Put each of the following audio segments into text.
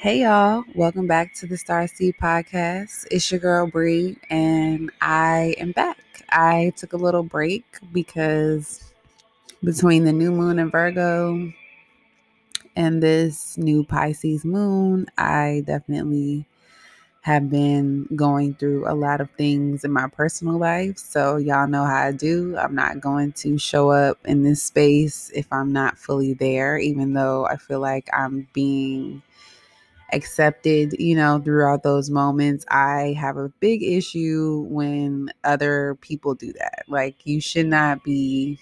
Hey y'all, welcome back to the Starseed Podcast. It's your girl Bree, and I am back. I took a little break because between the new moon in Virgo and this new Pisces moon, I definitely have been going through a lot of things in my personal life. So, y'all know how I do. I'm not going to show up in this space if I'm not fully there, even though I feel like I'm being accepted, you know, throughout those moments. I have a big issue when other people do that. Like, you should not be,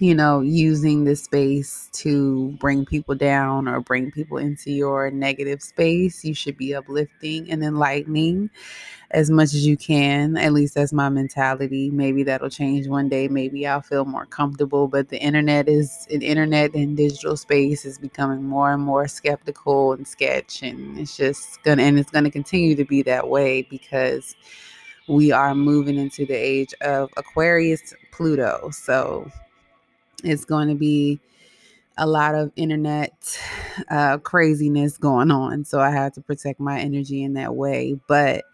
you know, using this space to bring people down or bring people into your negative space. You should be uplifting and enlightening as much as you can. At least that's my mentality. Maybe that'll change one day. Maybe I'll feel more comfortable. But the internet is an internet and digital space is becoming more and more skeptical and sketch. And it's just gonna and it's gonna continue to be that way because we are moving into the age of Aquarius Pluto. So it's going to be a lot of internet uh, craziness going on. So I have to protect my energy in that way. But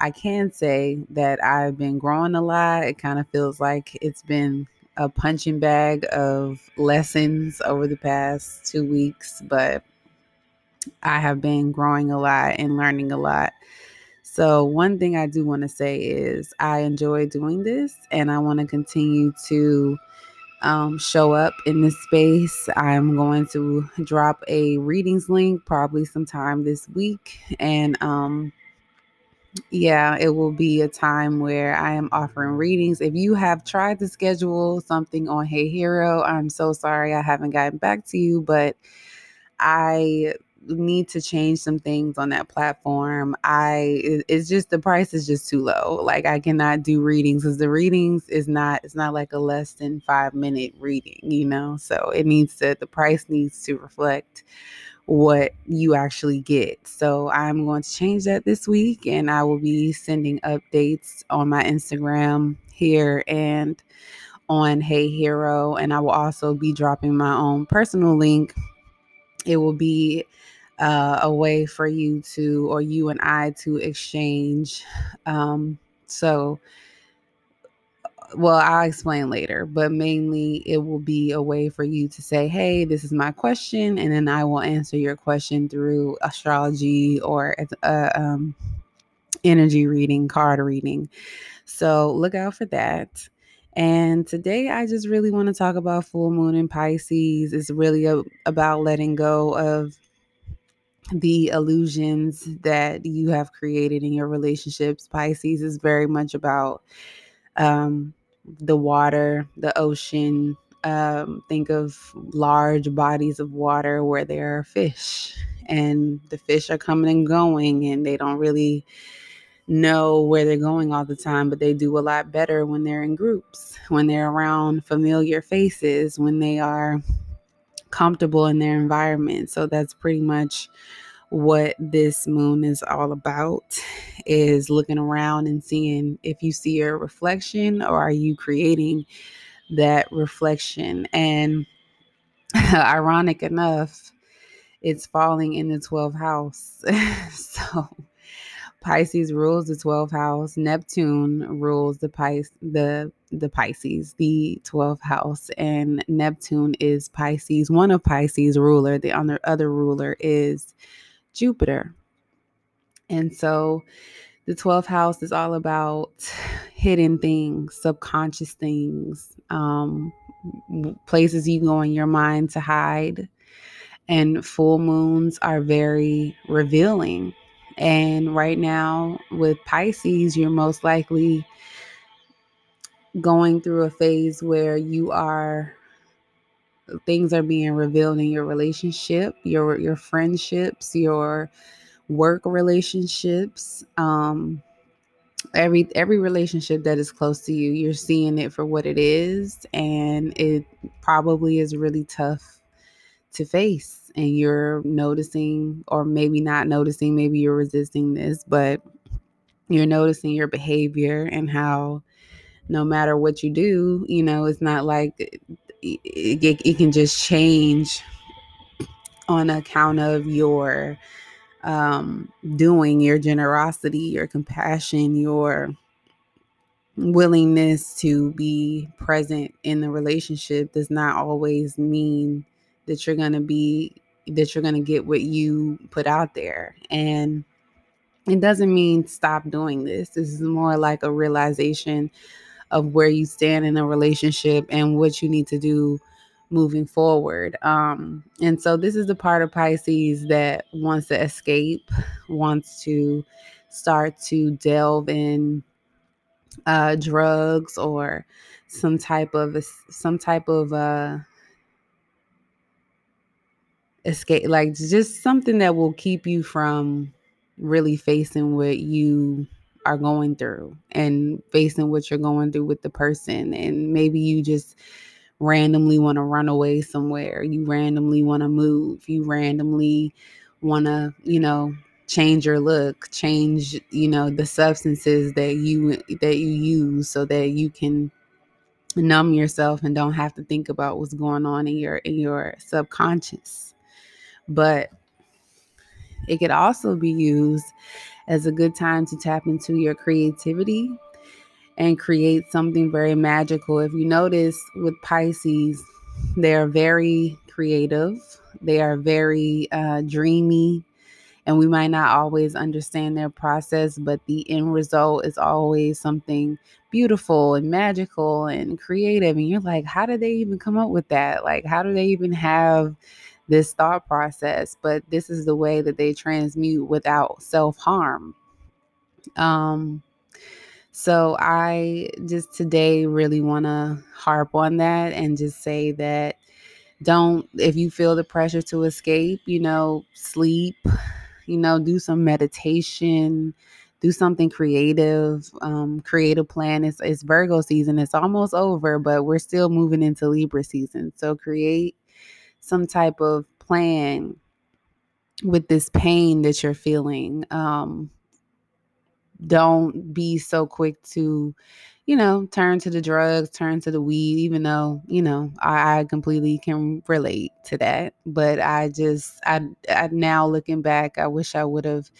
I can say that I've been growing a lot. It kind of feels like it's been a punching bag of lessons over the past two weeks, but I have been growing a lot and learning a lot. So, one thing I do want to say is I enjoy doing this and I want to continue to um, show up in this space. I'm going to drop a readings link probably sometime this week. And um, yeah, it will be a time where I am offering readings. If you have tried to schedule something on Hey Hero, I'm so sorry I haven't gotten back to you, but I need to change some things on that platform. I it's just the price is just too low. Like I cannot do readings because the readings is not it's not like a less than 5 minute reading, you know. So it needs to the price needs to reflect what you actually get. So I'm going to change that this week and I will be sending updates on my Instagram here and on Hey Hero and I will also be dropping my own personal link. It will be uh, a way for you to, or you and I to exchange. Um, so, well, I'll explain later, but mainly it will be a way for you to say, Hey, this is my question. And then I will answer your question through astrology or uh, um, energy reading, card reading. So look out for that. And today I just really want to talk about full moon in Pisces. It's really a, about letting go of the illusions that you have created in your relationships. Pisces is very much about um, the water, the ocean. Um, think of large bodies of water where there are fish, and the fish are coming and going, and they don't really know where they're going all the time, but they do a lot better when they're in groups, when they're around familiar faces, when they are comfortable in their environment. So that's pretty much what this moon is all about is looking around and seeing if you see a reflection or are you creating that reflection and ironic enough it's falling in the 12th house so Pisces rules the 12th house. Neptune rules the Pis the the Pisces, the 12th house, and Neptune is Pisces. One of Pisces ruler. The other other ruler is Jupiter. And so the 12th house is all about hidden things, subconscious things, um, places you go in your mind to hide. And full moons are very revealing and right now, with Pisces, you're most likely going through a phase where you are things are being revealed in your relationship, your your friendships, your work relationships, um every every relationship that is close to you, you're seeing it for what it is and it probably is really tough to face and you're noticing, or maybe not noticing, maybe you're resisting this, but you're noticing your behavior and how no matter what you do, you know, it's not like it, it, can just change on account of your um, doing, your generosity, your compassion, your willingness to be present in the relationship does not always mean that you're going to be that you're going to get what you put out there. And it doesn't mean stop doing this. This is more like a realization of where you stand in a relationship and what you need to do moving forward. Um, and so this is the part of Pisces that wants to escape, wants to start to delve in uh, drugs or some type of some type of uh, escape, like just something that will keep you from really facing what you are going through and facing what you're going through with the person and maybe you just randomly want to run away somewhere you randomly want to move you randomly want to you know change your look change you know the substances that you that you use so that you can numb yourself and don't have to think about what's going on in your in your subconscious. But it could also be used as a good time to tap into your creativity and create something very magical. If you notice with Pisces, they are very creative, they are very uh, dreamy, and we might not always understand their process, but the end result is always something beautiful and magical and creative. And you're like, how did they even come up with that? Like, how do they even have this thought process? But this is the way that they transmute without self harm. Um, so I just today really want to harp on that and just say that don't, if you feel the pressure to escape, you know, sleep, you know, do some meditation, do something creative, um, create a plan. It's, it's Virgo season. It's almost over, but we're still moving into Libra season. So create some type of plan with this pain that you're feeling. Um, don't be so quick to you know turn to the drugs turn to the weed even though you know i, I completely can relate to that but i just I, I now looking back i wish i would have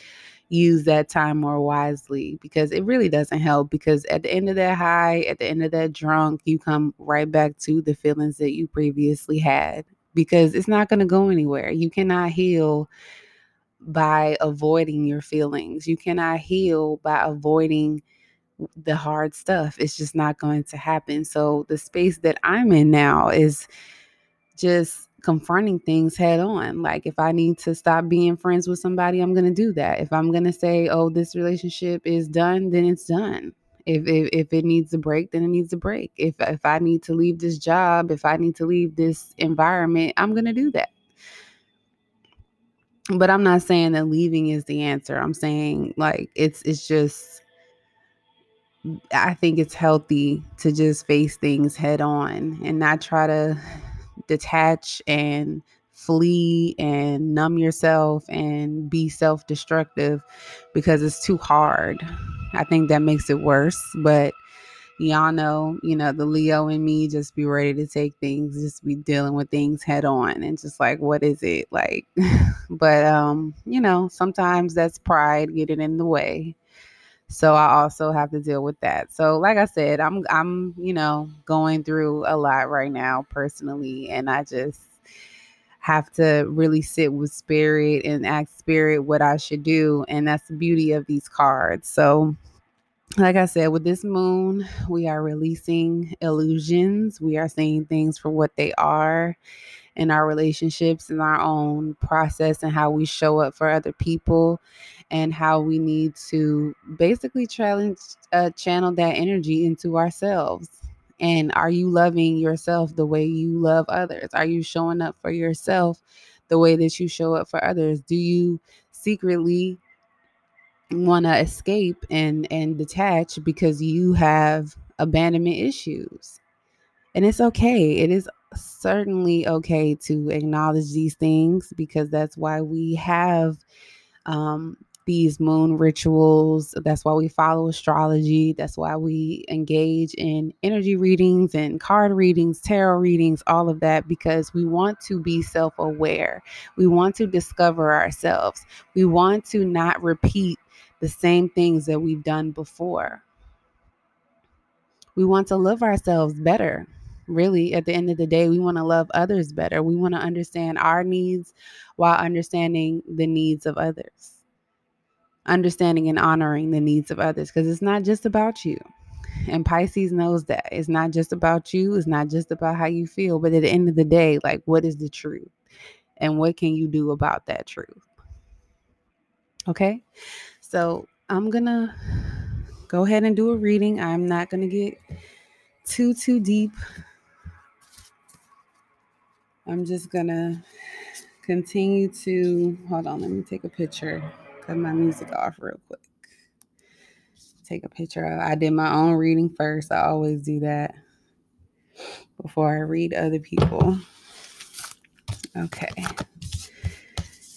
used that time more wisely because it really doesn't help because at the end of that high at the end of that drunk you come right back to the feelings that you previously had because it's not going to go anywhere you cannot heal by avoiding your feelings. You cannot heal by avoiding the hard stuff. It's just not going to happen. So, the space that I'm in now is just confronting things head on. Like, if I need to stop being friends with somebody, I'm going to do that. If I'm going to say, oh, this relationship is done, then it's done. If, if, if it needs a break, then it needs a break. If, if I need to leave this job, if I need to leave this environment, I'm to do that but I'm not saying that leaving is the answer. I'm saying like it's it's just I think it's healthy to just face things head on and not try to detach and flee and numb yourself and be self-destructive because it's too hard. I think that makes it worse, but y'all know, you know, the Leo in me just be ready to take things, just be dealing with things head on and just like, what is it? Like, but, um, you know, sometimes that's pride getting in the way. So I also have to deal with that. So like I said, I'm I'm, you know, going through a lot right now personally and I just have to really sit with spirit and ask spirit what I should do and that's the beauty of these cards. So like I said, with this moon, we are releasing illusions. We are seeing things for what they are in our relationships, in our own process, and how we show up for other people, and how we need to basically challenge, uh, channel that energy into ourselves. And are you loving yourself the way you love others? Are you showing up for yourself the way that you show up for others? Do you secretly want to escape and and detach because you have abandonment issues and it's okay it is certainly okay to acknowledge these things because that's why we have um, these moon rituals. That's why we follow astrology. That's why we engage in energy readings and card readings, tarot readings, all of that, because we want to be self aware. We want to discover ourselves. We want to not repeat the same things that we've done before. We want to love ourselves better. Really, at the end of the day, we want to love others better. We want to understand our needs while understanding the needs of others understanding and honoring the needs of others because it's not just about you. And Pisces knows that it's not just about you, it's not just about how you feel, but at the end of the day, like, what is the truth? And what can you do about that truth? Okay, so I'm gonna go ahead and do a reading. I'm not gonna get too, too deep. I'm just gonna continue to hold on, let me take a picture cut my music off real quick. Take a picture of I did my own reading first. I always do that before I read other people. Okay.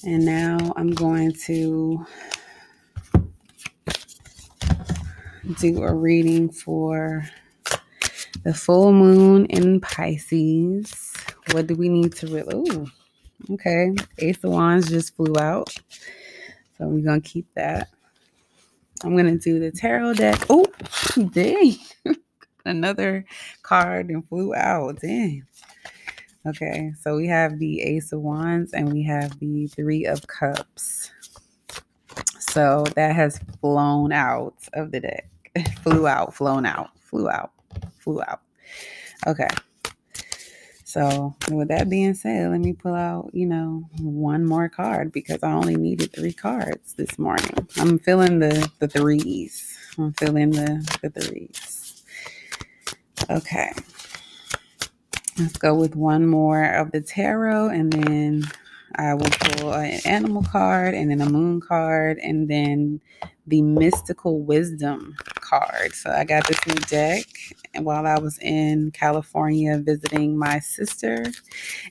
And now I'm going to do a reading for the full moon in Pisces. What do we need to really? Ooh, okay. Ace of Wands just flew out. We're going to keep that. I'm going to do the tarot deck. Oh, dang. Another card and flew out. Dang. Okay, so we have the Ace of Wands and we have the Three of Cups. So that has flown out of the deck. flew out, flown out, flew out, flew out. Okay. So, with that being said, let me pull out, you know, one more card because I only needed three cards this morning. I'm feeling the the threes. I'm feeling the the threes. Okay. Let's go with one more of the tarot and then I will pull an animal card and then a moon card and then the mystical wisdom card. So I got this new deck while I was in California visiting my sister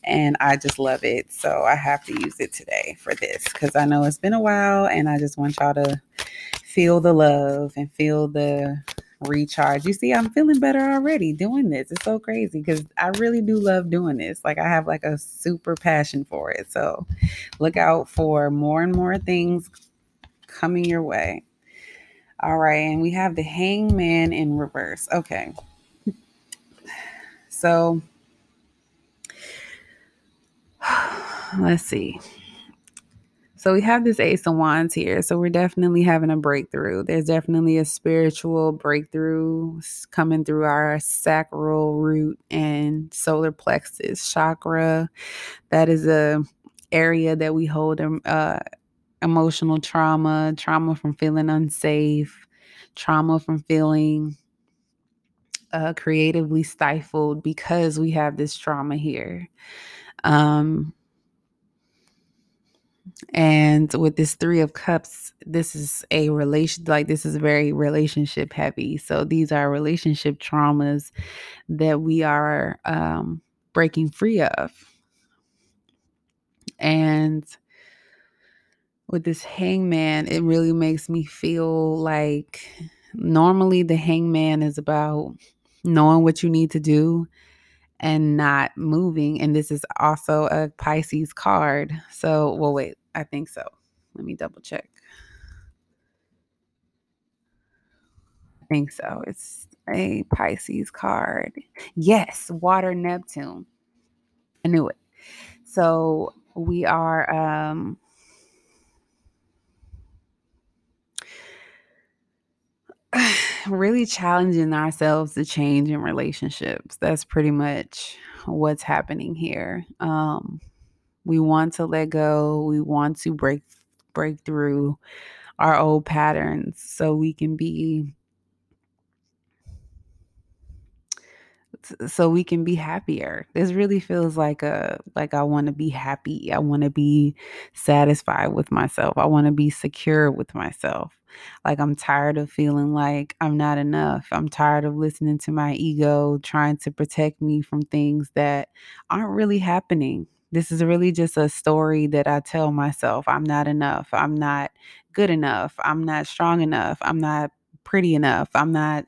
and I just love it. So I have to use it today for this cuz I know it's been a while and I just want y'all to feel the love and feel the recharge. You see, I'm feeling better already doing this. It's so crazy because I really do love doing this. Like I have like a super passion for it. So look out for more and more things coming your way. All right, and we have the hangman in reverse. Okay. So let's see. So we have this Ace of Wands here. So we're definitely having a breakthrough. There's definitely a spiritual breakthrough coming through our sacral root and solar plexus chakra. That is a area that we hold um, uh, emotional trauma, trauma from feeling unsafe, trauma from feeling uh, creatively stifled because we have this trauma here. Um, and with this three of cups this is a relation like this is very relationship heavy. So these are relationship traumas that we are um, breaking free of. And with this hangman it really makes me feel like normally the hangman is about knowing what you need to do and not moving. And this is also a Pisces card. So, well, wait, I think so. Let me double check. I think so. It's a Pisces card. Yes, water Neptune. I knew it. So we are um really challenging ourselves to change in relationships. That's pretty much what's happening here. Um, we want to let go. We want to break break through our old patterns so we can be so we can be happier. This really feels like a like I want to be happy. I want to be satisfied with myself. I want to be secure with myself. Like I'm tired of feeling like I'm not enough. I'm tired of listening to my ego trying to protect me from things that aren't really happening. This is really just a story that I tell myself. I'm not enough. I'm not good enough. I'm not strong enough. I'm not pretty enough. I'm not,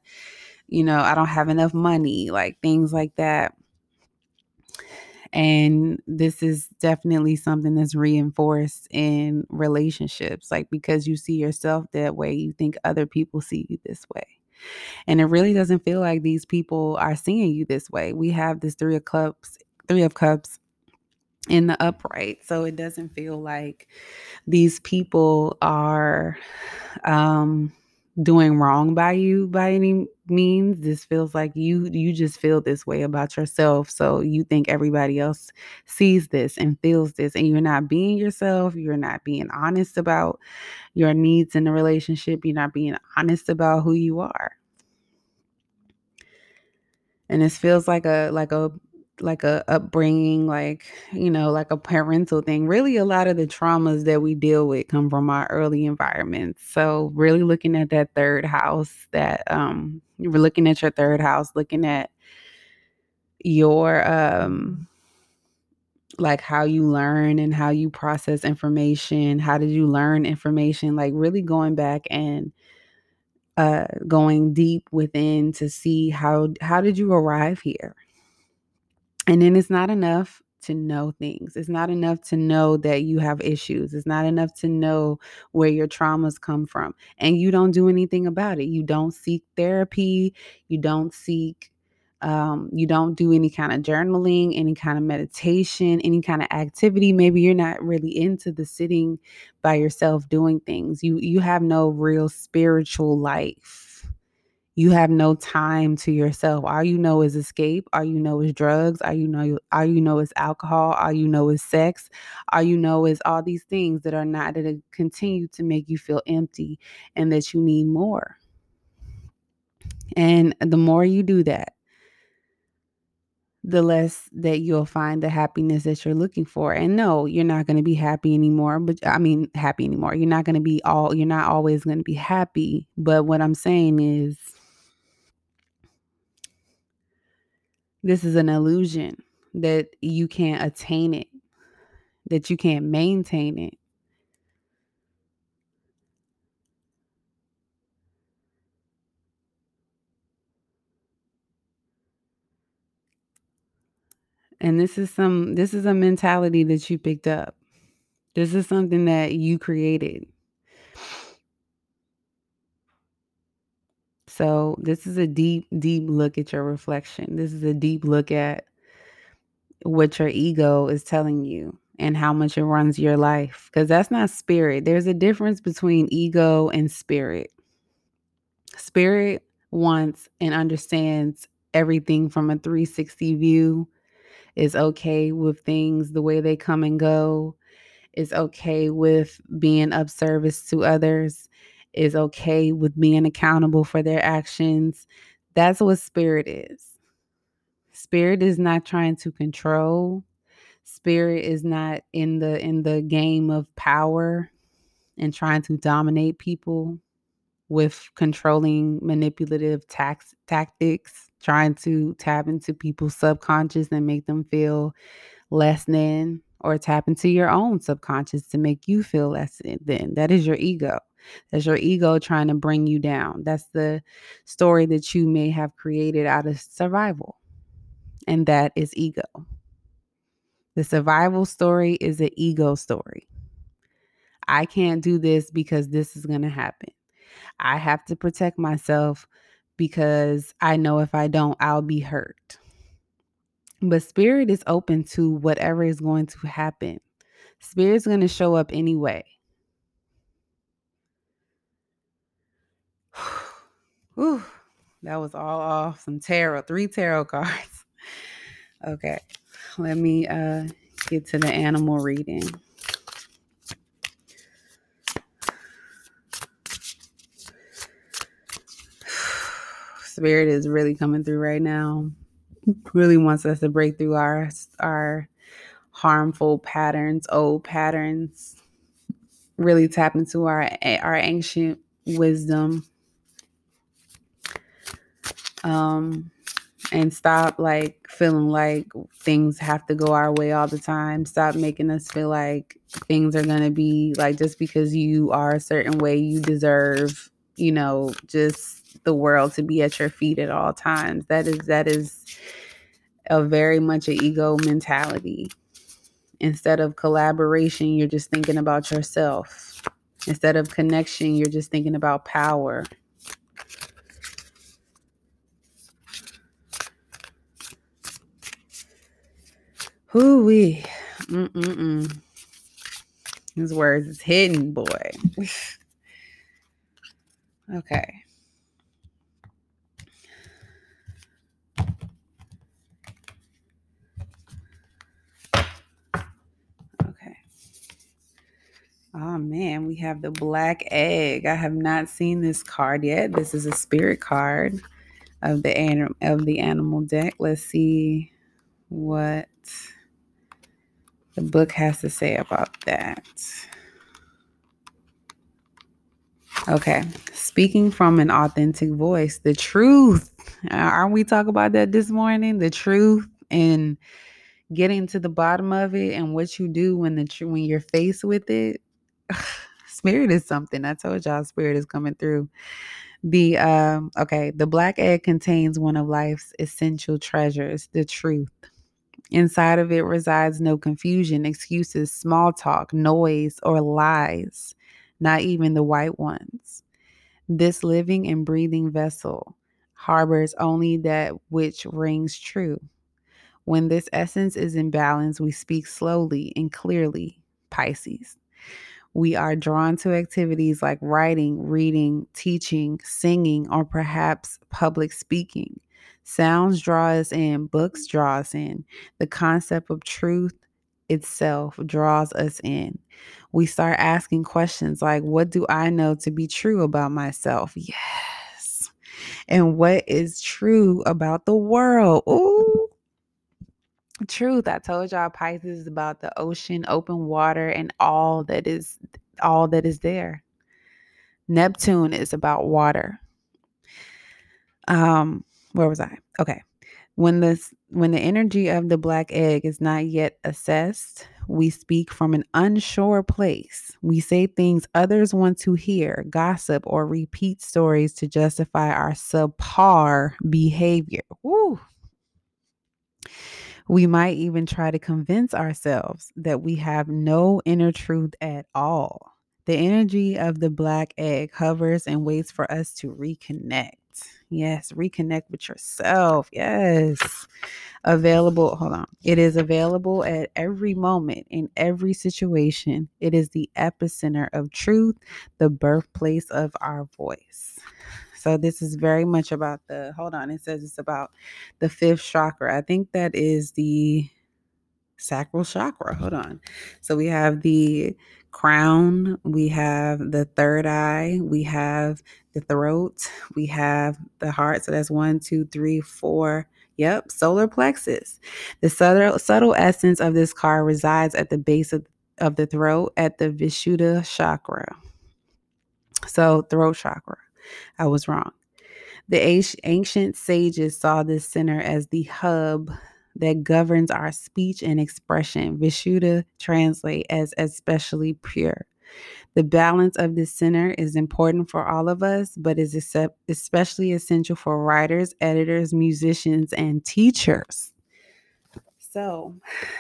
you know, I don't have enough money, like things like that. And this is definitely something that's reinforced in relationships. Like because you see yourself that way, you think other people see you this way. And it really doesn't feel like these people are seeing you this way. We have this three of cups, three of cups in the upright. So it doesn't feel like these people are um doing wrong by you by any means this feels like you you just feel this way about yourself so you think everybody else sees this and feels this and you're not being yourself you're not being honest about your needs in the relationship you're not being honest about who you are. And this feels like a like a like a upbringing like you know like a parental thing really a lot of the traumas that we deal with come from our early environments. So really looking at that third house that um you were looking at your third house looking at your um like how you learn and how you process information how did you learn information like really going back and uh going deep within to see how how did you arrive here and then it's not enough to know things. It's not enough to know that you have issues. It's not enough to know where your traumas come from. And you don't do anything about it. You don't seek therapy. You don't seek, um, you don't do any kind of journaling, any kind of meditation, any kind of activity. Maybe you're not really into the sitting by yourself doing things. You you have no real spiritual life you have no time to yourself. All you know is escape. All you know is drugs. All you know, all you know is alcohol. All you know is sex. All you know is all these things that are not that continue to make you feel empty and that you need more. And the more you do that, the less that you'll find the happiness that you're looking for. And no, you're not going to be happy anymore, but I mean, happy anymore. You're not going to be all, you're not always going to be happy. But what I'm saying is, This is an illusion that you can't attain it, that you can't maintain it. And this is some this is a mentality that you picked up. This is something that you created. So, this is a deep, deep look at your reflection. This is a deep look at what your ego is telling you and how much it runs your life. Because that's not spirit. There's a difference between ego and spirit. Spirit wants and understands everything from a 360 view, is okay with things the way they come and go, is okay with being of service to others, is okay with being accountable for their actions. That's what spirit is. Spirit is not trying to control. Spirit is not in the in the game of power and trying to dominate people with controlling manipulative tax tactics, trying to tap into people's subconscious and make them feel less than or tap into your own subconscious to make you feel less than. That is your ego. That's your ego trying to bring you down. That's the story that you may have created out of survival. And that is ego. The survival story is an ego story. I can't do this because this is going to happen. I have to protect myself because I know if I don't, I'll be hurt. But spirit is open to whatever is going to happen. Spirit's going to show up anyway. Whew, that was all off some tarot, three tarot cards. okay, let me uh get to the animal reading. Spirit is really coming through right now. Really wants us to break through our our harmful patterns, old patterns. Really tap into our our ancient wisdom um, and stop like feeling like things have to go our way all the time. Stop making us feel like things are going to be like just because you are a certain way, you deserve, you know, just the world to be at your feet at all times. That is, that is a very much an ego mentality. Instead of collaboration, you're just thinking about yourself. Instead of connection, you're just thinking about power. Whoo wee. Mm-mm-mm. His words is hidden, boy. okay. Okay. Oh man, we have the black egg. I have not seen this card yet. This is a spirit card of the anim- of the animal deck. Let's see what the book has to say about that. Okay, speaking from an authentic voice, the truth. Aren't we talking about that this morning? The truth and getting to the bottom of it and what you do when the tr- when you're faced with it. spirit is something. I told y'all spirit is coming through. The um okay, the black egg contains one of life's essential treasures, the truth. Inside of it resides no confusion, excuses, small talk, noise, or lies, not even the white ones. This living and breathing vessel harbors only that which rings true. When this essence is in balance, we speak slowly and clearly, Pisces. We are drawn to activities like writing, reading, teaching, singing, or perhaps public speaking. Sounds draw us in, books draw us in. The concept of truth itself draws us in. We start asking questions like, What do I know to be true about myself? Yes. And what is true about the world? Ooh. Truth. I told y'all Pisces is about the ocean, open water, and all that is all that is there. Neptune is about water. Um, where was I? Okay. When this when the energy of the black egg is not yet assessed, we speak from an unsure place. We say things others want to hear, gossip, or repeat stories to justify our subpar behavior. Woo. We might even try to convince ourselves that we have no inner truth at all. The energy of the black egg hovers and waits for us to reconnect. Yes, reconnect with yourself. Yes. Available, hold on. It is available at every moment in every situation. It is the epicenter of truth, the birthplace of our voice. So this is very much about the hold on, it says it's about the fifth chakra. I think that is the sacral chakra. Hold on. So we have the crown, we have the third eye, we have the throat, we have the heart. So that's one, two, three, four. Yep, solar plexus. The subtle, subtle essence of this card resides at the base of, of the throat at the Vishuddha chakra. So, throat chakra. I was wrong. The ancient sages saw this center as the hub that governs our speech and expression. Vishuddha translate as especially pure. The balance of this center is important for all of us, but is especially essential for writers, editors, musicians, and teachers. So,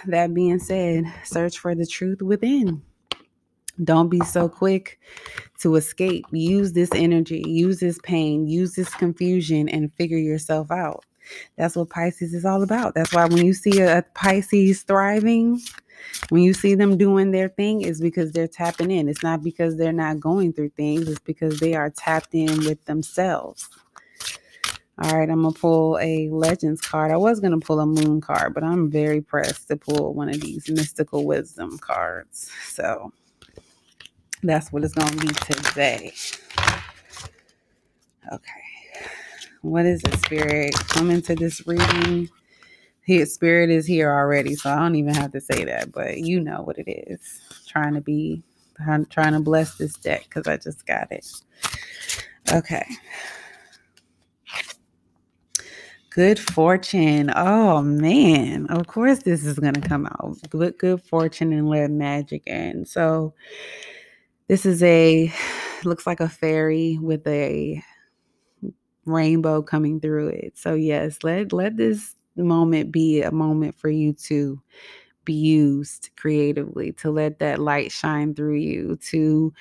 that being said, search for the truth within. Don't be so quick to escape. Use this energy, use this pain, use this confusion, and figure yourself out. That's what Pisces is all about. That's why when you see a Pisces thriving, when you see them doing their thing, is because they're tapping in. It's not because they're not going through things, it's because they are tapped in with themselves. All right, I'm gonna pull a legends card. I was gonna pull a moon card, but I'm very pressed to pull one of these mystical wisdom cards. So that's what it's gonna be today. Okay. What is it, Spirit? Come into this reading. His Spirit is here already, so I don't even have to say that, but you know what it is. trying to be, I'm trying to bless this deck because I just got it. Okay. Good fortune. Oh man. Of course this is gonna come out. Good good fortune and let magic in. So this is a looks like a fairy with a rainbow coming through it. So yes, let let this moment be a moment for you to be used creatively, to let that light shine through you, to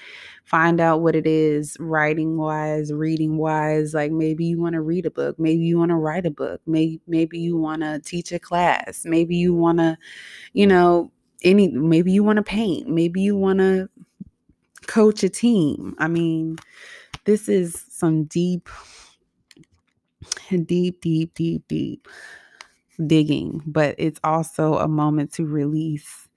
find out what it is writing wise, reading wise. Like maybe you want to read a book, maybe you want to write a book, maybe maybe you want to teach a class, maybe you want to, you know, any maybe you want to paint, maybe you want to coach a team. I mean, this is some deep deep deep deep deep digging, but it's also a moment to release.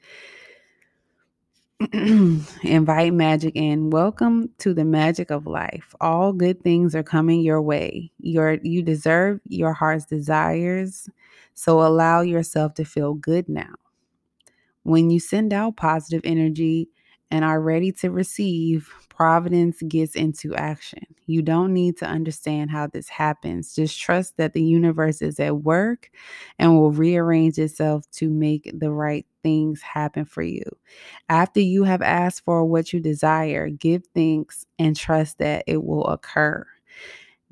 Invite magic in. Welcome to the magic of life. All good things are coming your way. Your you deserve your heart's desires. So allow yourself to feel good now. When you send out positive energy and are ready to receive, providence gets into action. You don't need to understand how this happens. Just trust that the universe is at work and will rearrange itself to make the right things happen for you. After you have asked for what you desire, give thanks and trust that it will occur.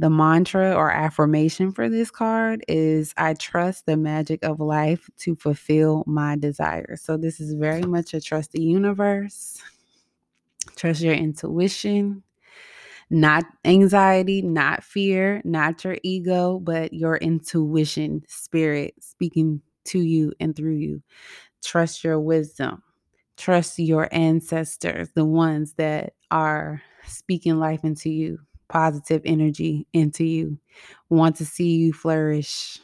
The mantra or affirmation for this card is I trust the magic of life to fulfill my desires. So, this is very much a trust the universe, trust your intuition, not anxiety, not fear, not your ego, but your intuition, spirit speaking to you and through you. Trust your wisdom. Trust your ancestors, the ones that are speaking life into you positive energy into you, want to see you flourish.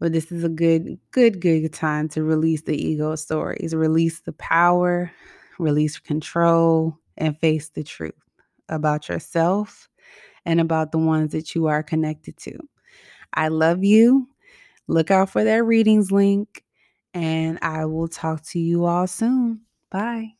But this is a good, good, good time to release the ego stories, release the power, release control, and face the truth about yourself and about the ones that you are connected to. I love you. Look out for that readings link, and I will talk to you all soon. Bye.